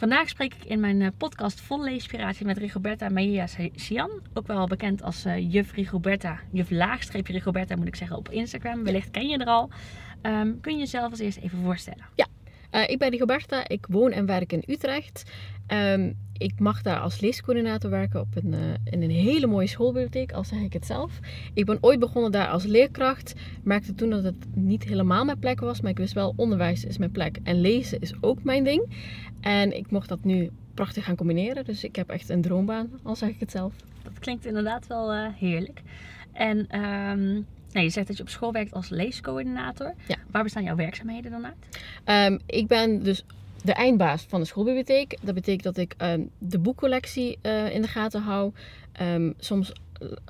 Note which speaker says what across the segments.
Speaker 1: Vandaag spreek ik in mijn eh, podcast Vol Leespiratie met Rigoberta Mejia Sian. Ook wel bekend als uh, juf Rigoberta, juf laagstreepje Rigoberta moet ik zeggen op Instagram. Wellicht ken je er al. Um, kun je jezelf als eerst even voorstellen?
Speaker 2: Ja, uh, ik ben Rigoberta. Ik woon en werk in Utrecht. Um, ik mag daar als leescoördinator werken op een, uh, in een hele mooie schoolbibliotheek, al zeg ik het zelf. Ik ben ooit begonnen daar als leerkracht. Merkte toen dat het niet helemaal mijn plek was, maar ik wist wel, onderwijs is mijn plek en lezen is ook mijn ding. En ik mocht dat nu prachtig gaan combineren, dus ik heb echt een droombaan, al zeg ik het zelf.
Speaker 1: Dat klinkt inderdaad wel uh, heerlijk. En um, nou, je zegt dat je op school werkt als leescoördinator.
Speaker 2: Ja.
Speaker 1: Waar bestaan jouw werkzaamheden dan uit?
Speaker 2: Um, ik ben dus de eindbaas van de schoolbibliotheek. Dat betekent dat ik um, de boekcollectie uh, in de gaten hou. Um, soms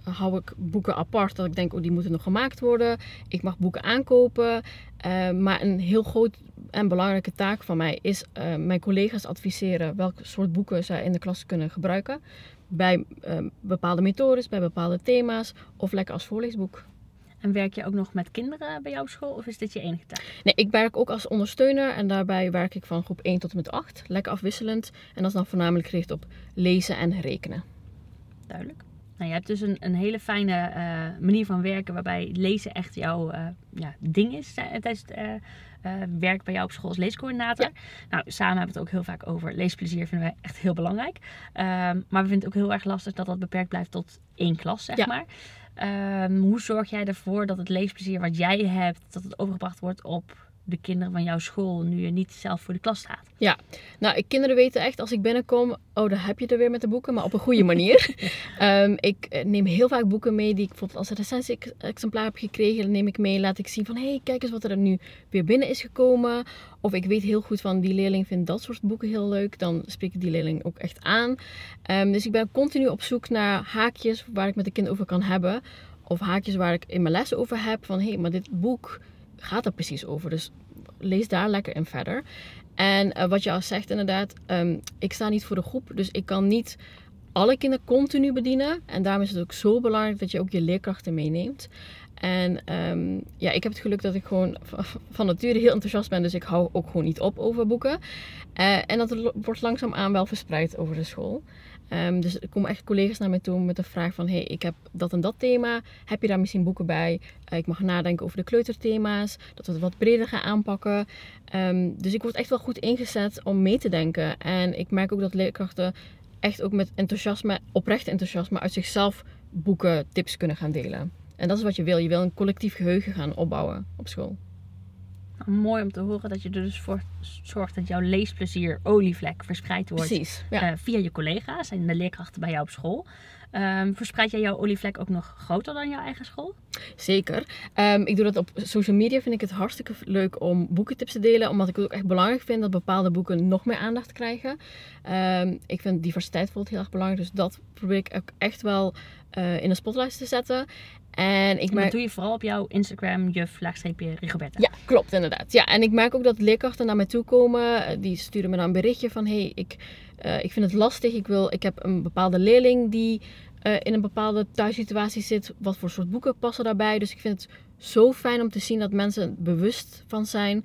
Speaker 2: hou ik boeken apart dat ik denk, oh die moeten nog gemaakt worden. Ik mag boeken aankopen. Uh, maar een heel groot en belangrijke taak van mij is uh, mijn collega's adviseren welke soort boeken zij in de klas kunnen gebruiken. Bij bepaalde methodes, bij bepaalde thema's of lekker als voorleesboek.
Speaker 1: En werk je ook nog met kinderen bij jouw school of is dit je enige taak?
Speaker 2: Nee, ik werk ook als ondersteuner en daarbij werk ik van groep 1 tot en met 8. Lekker afwisselend. En dat is dan voornamelijk gericht op lezen en rekenen.
Speaker 1: Duidelijk. Nou, je hebt dus een, een hele fijne uh, manier van werken waarbij lezen echt jouw uh, ja, ding is tijdens het uh, werk bij jou op school als leescoördinator.
Speaker 2: Ja.
Speaker 1: Nou, samen hebben we het ook heel vaak over leesplezier, vinden wij echt heel belangrijk. Ehm, maar we vinden het ook heel erg lastig dat dat beperkt blijft tot één klas, zeg
Speaker 2: Ja.
Speaker 1: maar. Ehm, hoe zorg jij ervoor dat het leesplezier wat jij hebt, dat het overgebracht wordt op de kinderen van jouw school, nu je niet zelf voor de klas staat?
Speaker 2: Ja, nou, ik, kinderen weten echt als ik binnenkom, oh, daar heb je er weer met de boeken, maar op een goede manier. um, ik neem heel vaak boeken mee die ik bijvoorbeeld als een recensie-exemplaar heb gekregen, dan neem ik mee, laat ik zien van, hé, hey, kijk eens wat er nu weer binnen is gekomen. Of ik weet heel goed van, die leerling vindt dat soort boeken heel leuk, dan spreek ik die leerling ook echt aan. Um, dus ik ben continu op zoek naar haakjes waar ik met de kind over kan hebben. Of haakjes waar ik in mijn les over heb, van, hé, hey, maar dit boek gaat er precies over. Dus lees daar lekker in verder. En uh, wat je al zegt inderdaad, um, ik sta niet voor de groep, dus ik kan niet alle kinderen continu bedienen. En daarom is het ook zo belangrijk dat je ook je leerkrachten meeneemt. En um, ja, ik heb het geluk dat ik gewoon van nature heel enthousiast ben, dus ik hou ook gewoon niet op over boeken. Uh, en dat wordt langzaamaan wel verspreid over de school. Um, dus er komen echt collega's naar mij toe met de vraag van... hey, ik heb dat en dat thema. Heb je daar misschien boeken bij? Uh, ik mag nadenken over de kleuterthema's. Dat we het wat breder gaan aanpakken. Um, dus ik word echt wel goed ingezet om mee te denken. En ik merk ook dat leerkrachten echt ook met enthousiasme... oprecht enthousiasme uit zichzelf boeken, tips kunnen gaan delen. En dat is wat je wil. Je wil een collectief geheugen gaan opbouwen op school.
Speaker 1: Mooi om te horen dat je er dus voor zorgt dat jouw leesplezier olievlek verspreid wordt
Speaker 2: Precies, ja.
Speaker 1: uh, via je collega's en de leerkrachten bij jou op school. Um, verspreid jij jouw olievlek ook nog groter dan jouw eigen school?
Speaker 2: Zeker. Um, ik doe dat op social media. Vind ik het hartstikke leuk om boekentips te delen. Omdat ik het ook echt belangrijk vind dat bepaalde boeken nog meer aandacht krijgen. Um, ik vind diversiteit bijvoorbeeld heel erg belangrijk. Dus dat probeer ik ook echt wel uh, in de spotlight te zetten. En ik
Speaker 1: merk... dat doe je vooral op jouw Instagram, juf, laagstreepje, Rigoberta.
Speaker 2: Ja, klopt inderdaad. Ja, en ik merk ook dat leerkrachten naar mij toe komen. Die sturen me dan een berichtje van... Hé, hey, ik, uh, ik vind het lastig. Ik, wil, ik heb een bepaalde leerling die uh, in een bepaalde thuissituatie zit. Wat voor soort boeken passen daarbij? Dus ik vind het zo fijn om te zien dat mensen bewust van zijn.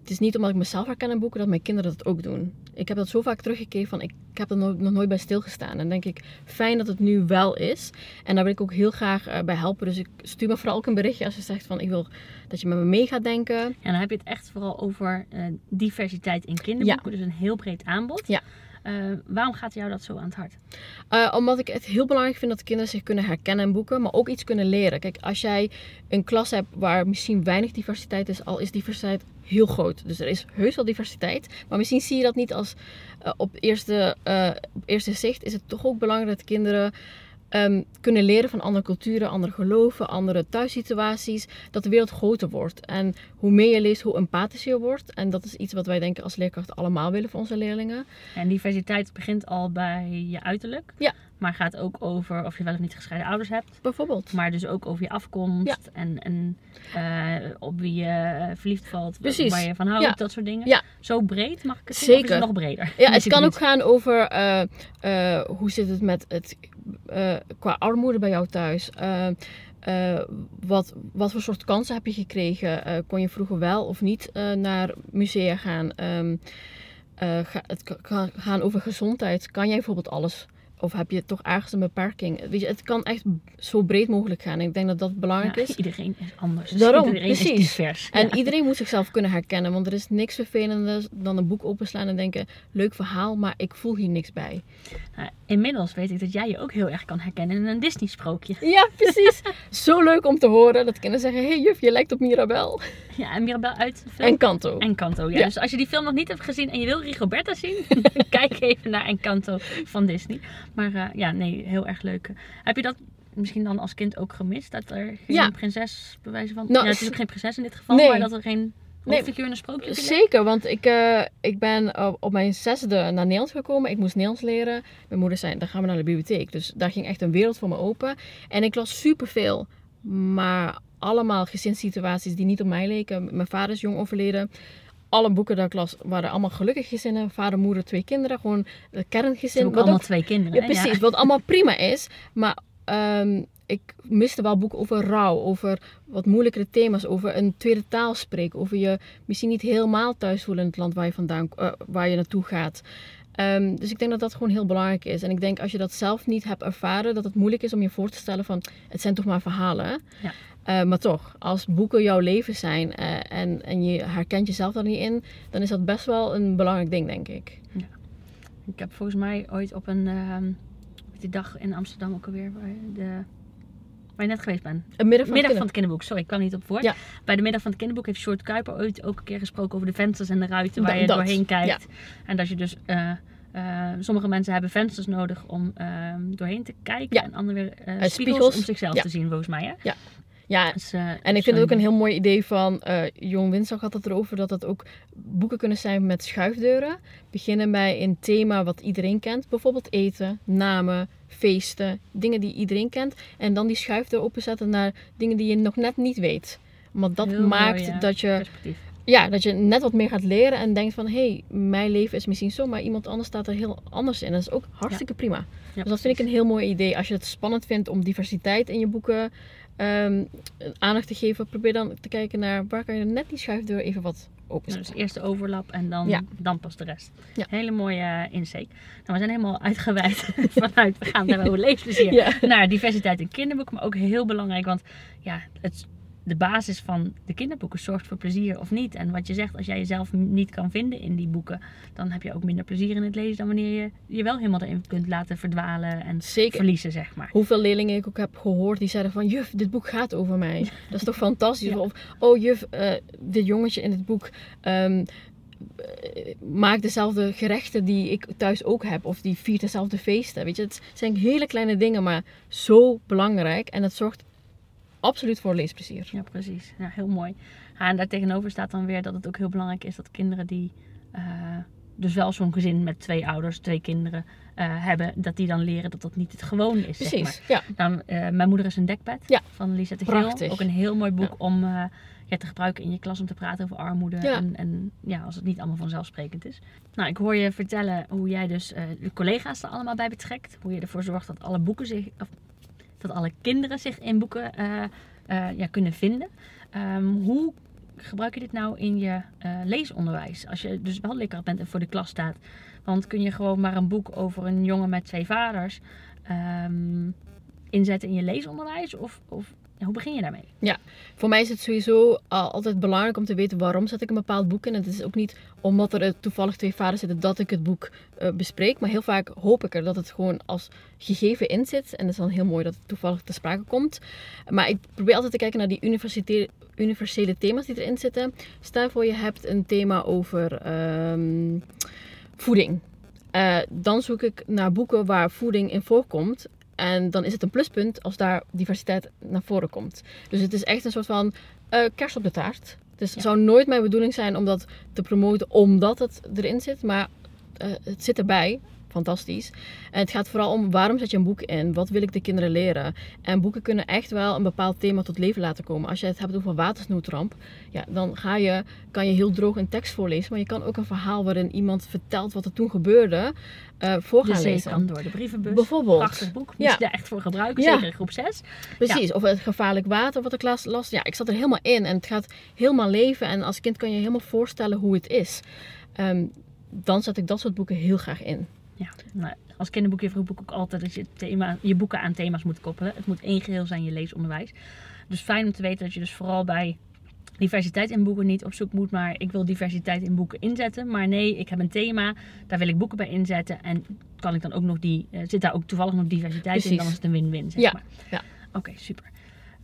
Speaker 2: Het is niet omdat ik mezelf herken in boeken dat mijn kinderen dat ook doen. Ik heb dat zo vaak teruggekregen van ik, ik heb er nog, nog nooit bij stilgestaan. En dan denk ik, fijn dat het nu wel is. En daar wil ik ook heel graag uh, bij helpen. Dus ik stuur me vooral ook een berichtje als je zegt van ik wil dat je met me mee gaat denken.
Speaker 1: En dan heb je het echt vooral over uh, diversiteit in kinderboeken.
Speaker 2: Ja.
Speaker 1: Dus een heel breed aanbod.
Speaker 2: Ja.
Speaker 1: Uh, waarom gaat jou dat zo aan het hart?
Speaker 2: Uh, omdat ik het heel belangrijk vind dat de kinderen zich kunnen herkennen in boeken, maar ook iets kunnen leren. Kijk, als jij een klas hebt waar misschien weinig diversiteit is, al is diversiteit heel groot. Dus er is heus wel diversiteit, maar misschien zie je dat niet als uh, op, eerste, op eerste zicht. Is het toch ook belangrijk dat kinderen um, kunnen leren van andere culturen, andere geloven, andere thuissituaties. Dat de wereld groter wordt. En hoe meer je leest, hoe empathischer je wordt. En dat is iets wat wij denken als leerkrachten allemaal willen voor onze leerlingen.
Speaker 1: En diversiteit begint al bij je uiterlijk.
Speaker 2: Ja.
Speaker 1: Maar gaat ook over of je wel of niet gescheiden ouders hebt.
Speaker 2: Bijvoorbeeld.
Speaker 1: Maar dus ook over je afkomst.
Speaker 2: Ja.
Speaker 1: En, en uh, op wie je verliefd valt.
Speaker 2: Precies.
Speaker 1: Waar je van houdt.
Speaker 2: Ja.
Speaker 1: Dat soort dingen.
Speaker 2: Ja.
Speaker 1: Zo breed mag ik het zien?
Speaker 2: Zeker.
Speaker 1: Of nog breder?
Speaker 2: Ja, het kan ook gaan over uh, uh, hoe zit het met het qua armoede bij jou thuis. Uh, wat, wat voor soort kansen heb je gekregen? kon je vroeger wel of niet naar musea gaan? Um, eh, ga- het ka- kan gaan over gezondheid. Kan jij bijvoorbeeld alles? Of heb je toch ergens een beperking? Weet je, het kan echt zo breed mogelijk gaan. Ik denk dat dat belangrijk
Speaker 1: Ja,
Speaker 2: is.
Speaker 1: iedereen is anders.
Speaker 2: Daarom,
Speaker 1: iedereen
Speaker 2: precies.
Speaker 1: is divers.
Speaker 2: En
Speaker 1: Ja.
Speaker 2: iedereen moet zichzelf kunnen herkennen. Want er is niks vervelender dan een boek openslaan en denken... Leuk verhaal, maar ik voel hier niks bij.
Speaker 1: Nou, inmiddels weet ik dat jij je ook heel erg kan herkennen in een Disney sprookje.
Speaker 2: Ja, precies. Zo leuk om te horen dat kinderen zeggen... hey, juf, je lijkt op Mirabel.
Speaker 1: Ja, en Mirabel uit de film. Encanto, ja.
Speaker 2: Ja.
Speaker 1: Dus als je die film nog niet hebt gezien en je wil Rigoberta zien, kijk even naar Encanto van Disney. Maar eh, ja, nee, heel erg leuk. Heb je dat misschien dan als kind ook gemist? Dat er geen
Speaker 2: Ja.
Speaker 1: prinses, bij wijze van...
Speaker 2: Nou,
Speaker 1: ja, het is ook geen prinses in dit geval,
Speaker 2: nee.
Speaker 1: maar dat er geen hoofdfiguur in een sprookje viel?
Speaker 2: Zeker, want ik, eh, ik ben op, op mijn zesde naar Nederlands gekomen. Ik moest Nederlands leren. Mijn moeder zei, dan gaan we naar de bibliotheek. Dus daar ging echt een wereld voor me open. En ik las superveel, maar allemaal gezinssituaties die niet op mij leken. Mijn vader is jong overleden. Alle boeken dat ik las waren allemaal gelukkig gezinnen. Vader, moeder, twee kinderen. Gewoon het kerngezin.
Speaker 1: ook
Speaker 2: wat
Speaker 1: allemaal
Speaker 2: ook-
Speaker 1: twee kinderen.
Speaker 2: ja, precies. Wat allemaal prima is. Maar ehm, ik miste wel boeken over rouw, over wat moeilijkere thema's, over een tweede taal spreken, over je misschien niet helemaal thuis voelen in het land waar je vandaan, eh, waar je naartoe gaat. Ehm, dus ik denk dat dat gewoon heel belangrijk is. En ik denk als je dat zelf niet hebt ervaren, dat het moeilijk is om je voor te stellen van het zijn toch maar verhalen.
Speaker 1: Ja.
Speaker 2: Eh, maar toch, als boeken jouw leven zijn eh, en, en je herkent jezelf daar niet in, dan is dat best wel een belangrijk ding, denk ik.
Speaker 1: Ik heb volgens mij ooit op een... ehm, die dag in Amsterdam ook alweer, waar, de, waar je net geweest bent.
Speaker 2: Een middag van,
Speaker 1: middag
Speaker 2: het
Speaker 1: van het kinderboek, sorry, ik kwam niet op woord.
Speaker 2: Ja.
Speaker 1: Bij de middag van het kinderboek heeft Short Kuiper ooit ook een keer gesproken over de vensters en de ruiten waar
Speaker 2: Da-
Speaker 1: je
Speaker 2: dat,
Speaker 1: doorheen kijkt. En dat je dus, eh, eh, sommige mensen hebben vensters nodig om ehm, doorheen te kijken
Speaker 2: Ja.
Speaker 1: en anderen weer eh,
Speaker 2: Eh,
Speaker 1: spiegels,
Speaker 2: spiegels.
Speaker 1: om zichzelf
Speaker 2: Ja.
Speaker 1: te zien volgens mij. Hè?
Speaker 2: Ja,
Speaker 1: Dus, eh,
Speaker 2: En ik vind
Speaker 1: zo'n-
Speaker 2: het ook een heel mooi idee van, Jong Winsdag had het erover, dat het ook boeken kunnen zijn met schuifdeuren. Beginnen bij een thema wat iedereen kent, bijvoorbeeld eten, namen, feesten, dingen die iedereen kent. En dan die schuifdeur openzetten naar dingen die je nog net niet weet. Want dat
Speaker 1: Heel
Speaker 2: maakt
Speaker 1: mooi, ja.
Speaker 2: dat, je,
Speaker 1: perspectief.
Speaker 2: Ja, dat je net wat meer gaat leren en denkt van, hé, hey, mijn leven is misschien zo, maar iemand anders staat er heel anders in. Dat is ook hartstikke prima.
Speaker 1: Ja,
Speaker 2: Dus dat vind ik een heel mooi idee. Als je het spannend vindt om diversiteit in je boeken ehm, aandacht te geven, probeer dan te kijken naar waar kan je net die schuifdeur even wat
Speaker 1: Nou,
Speaker 2: openzetten.
Speaker 1: dus eerst de overlap en dan,
Speaker 2: Ja.
Speaker 1: dan pas de rest. Hele mooie eh, insteek. Nou, we zijn helemaal uitgeweid vanuit, we gaan het hebben over leesplezier.
Speaker 2: Ja.
Speaker 1: naar diversiteit in kinderboeken. Maar ook heel belangrijk, want ja, het, de basis van de kinderboeken zorgt voor plezier of niet. En wat je zegt, als jij jezelf niet kan vinden in die boeken, dan heb je ook minder plezier in het lezen dan wanneer je je wel helemaal erin kunt laten verdwalen en
Speaker 2: Zeker.
Speaker 1: verliezen, zeg maar.
Speaker 2: Hoeveel leerlingen ik ook heb gehoord die zeiden van juf, dit boek gaat over mij. Dat is toch fantastisch?
Speaker 1: Ja.
Speaker 2: Of oh juf, eh, dit jongetje in het boek ehm, eh, maakt dezelfde gerechten die ik thuis ook heb. Of die viert dezelfde feesten. Weet je, het zijn hele kleine dingen, maar zo belangrijk. En het zorgt absoluut voor leesplezier.
Speaker 1: Ja, precies. Ja, heel mooi. Ja, en daartegenover staat dan weer dat het ook heel belangrijk is dat kinderen die eh, dus wel zo'n gezin met twee ouders, twee kinderen eh, hebben, dat die dan leren dat dat niet het gewoon is. Zeg maar.
Speaker 2: Precies, ja.
Speaker 1: Dan, eh, mijn moeder is een dekbed
Speaker 2: Ja.
Speaker 1: van Lisette Geel.
Speaker 2: Prachtig.
Speaker 1: Ook een heel mooi boek
Speaker 2: Ja.
Speaker 1: om ja, te gebruiken in je klas om te praten over armoede.
Speaker 2: Ja.
Speaker 1: En, en ja, als het niet allemaal vanzelfsprekend is. Nou, ik hoor je vertellen hoe jij dus de collega's er allemaal bij betrekt. Hoe je ervoor zorgt dat alle boeken zich, of, dat alle kinderen zich in boeken eh, eh, ja, kunnen vinden. Ehm, hoe gebruik je dit nou in je eh, leesonderwijs? Als je dus wel lekker bent en voor de klas staat. Want kun je gewoon maar een boek over een jongen met twee vaders ehm, inzetten in je leesonderwijs? Of, of hoe begin je daarmee?
Speaker 2: Voor mij is het sowieso al- altijd belangrijk om te weten waarom zet ik een bepaald boek in. Het is ook niet omdat er eh, toevallig twee vaders zitten dat ik het boek eh, bespreek. Maar heel vaak hoop ik er dat het gewoon als gegeven in zit. En het is dan heel mooi dat het toevallig te sprake komt. Maar ik probeer altijd te kijken naar die universele thema's die erin zitten. Stel voor je hebt een thema over ehm, voeding. Eh, dan zoek ik naar boeken waar voeding in voorkomt. En dan is het een pluspunt als daar diversiteit naar voren komt. Dus het is echt een soort van eh kers op de taart. Dus het
Speaker 1: Ja.
Speaker 2: zou nooit mijn bedoeling zijn om dat te promoten omdat het erin zit. Maar eh, het zit erbij. Fantastisch. En het gaat vooral om waarom zet je een boek in? Wat wil ik de kinderen leren? En boeken kunnen echt wel een bepaald thema tot leven laten komen. Als je het hebt over watersnoodramp, ja, dan ga je, kan je heel droog een tekst voorlezen. Maar je kan ook een verhaal waarin iemand vertelt wat er toen gebeurde, eh voor gaan lezen.
Speaker 1: kan door de brievenbus.
Speaker 2: Bijvoorbeeld.
Speaker 1: Prachtig boek. Moet
Speaker 2: Ja.
Speaker 1: je daar echt voor gebruiken.
Speaker 2: Ja.
Speaker 1: Zeker in groep 6.
Speaker 2: Precies, of het gevaarlijk water wat ik laatst las. Ja, ik zat er helemaal in en het gaat helemaal leven. En als kind kan je helemaal voorstellen hoe het is. Ehm, dan zet ik dat soort boeken heel graag in.
Speaker 1: Ja, nou, als kinderboekje roep ik ook altijd dat je thema, je boeken aan thema's moet koppelen. Het moet één geheel zijn, je leesonderwijs. Dus fijn om te weten dat je dus vooral bij diversiteit in boeken niet op zoek moet, maar ik wil diversiteit in boeken inzetten. Maar nee, ik heb een thema, daar wil ik boeken bij inzetten. En kan ik dan ook nog die, uh, zit daar ook toevallig nog diversiteit in, dan is het een win-win. Zeg
Speaker 2: ja.
Speaker 1: maar.
Speaker 2: ja.
Speaker 1: Oké, super.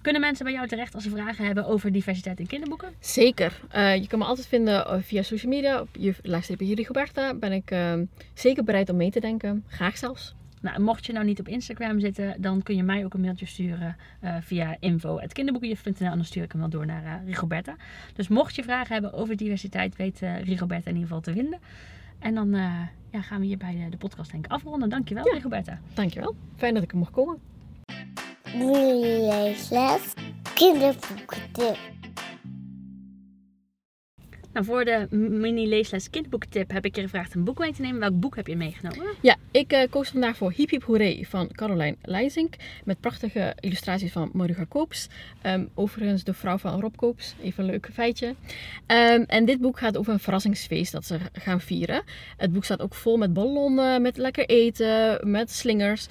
Speaker 1: Kunnen mensen bij jou terecht als ze vragen hebben over diversiteit in kinderboeken?
Speaker 2: Zeker. Uh, je kan me altijd vinden eh, via social media. Op laagstreepje Rigoberta ben ik uh, zeker bereid om mee te denken. Graag zelfs.
Speaker 1: Nou, mocht je nou niet op Instagram zitten, dan kun je mij ook een mailtje sturen uh, via info.kinderboekenjuf.nl en dan stuur ik hem wel door naar uh, Rigoberta. Dus mocht je vragen hebben over diversiteit, weet uh, Rigoberta in ieder geval te vinden. En dan ja, gaan we hier bij de, de podcast denk ik afronden. Dankjewel,
Speaker 2: Ja.
Speaker 1: Rigoberta.
Speaker 2: Dankjewel. Fijn dat ik er mocht komen.
Speaker 3: Mini Kinderboekentips.
Speaker 1: Nou, voor de mini-leesles kinderboekentip heb ik je gevraagd een boek mee te nemen. Welk boek heb je meegenomen?
Speaker 2: Ja, ik uh, koos vandaag voor Hiep Hoeree van Caroline Leijzink. Met prachtige illustraties van Moruga Koops. Um, overigens de vrouw van Rob Koops. Even een leuk feitje. Um, en dit boek gaat over een verrassingsfeest dat ze gaan vieren. Het boek staat ook vol met ballonnen, met lekker eten, met slingers.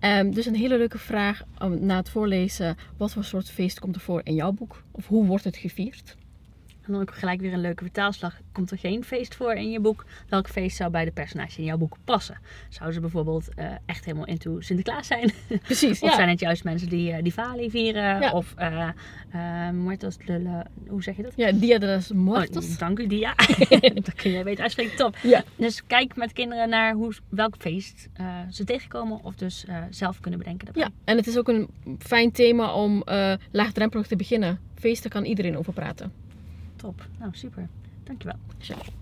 Speaker 2: Um, dus een hele leuke vraag na het voorlezen. Wat voor soort feest komt er voor in jouw boek? Of hoe wordt het gevierd?
Speaker 1: En dan ook gelijk weer een leuke vertaalslag. Komt er geen feest voor in je boek? Welk feest zou bij de personage in jouw boek passen? Zouden ze bijvoorbeeld uh, echt helemaal into Sinterklaas zijn?
Speaker 2: Precies,
Speaker 1: of
Speaker 2: ja.
Speaker 1: zijn het juist mensen die uh, Diwali vieren?
Speaker 2: Ja.
Speaker 1: Of uh, Muertos de... Hoe zeg je dat?
Speaker 2: Ja, Dia de los Muertos.
Speaker 1: Oh, dank u, Dia. dat kun jij beter uitspreken. Top.
Speaker 2: Ja.
Speaker 1: Dus kijk met kinderen naar hoe, welk feest ze tegenkomen. Of dus zelf kunnen bedenken. Daarbij.
Speaker 2: Ja, en het is ook een fijn thema om laagdrempelig te beginnen. Feesten kan iedereen over praten.
Speaker 1: Top. Nou, super. Dankjewel.
Speaker 2: Sure.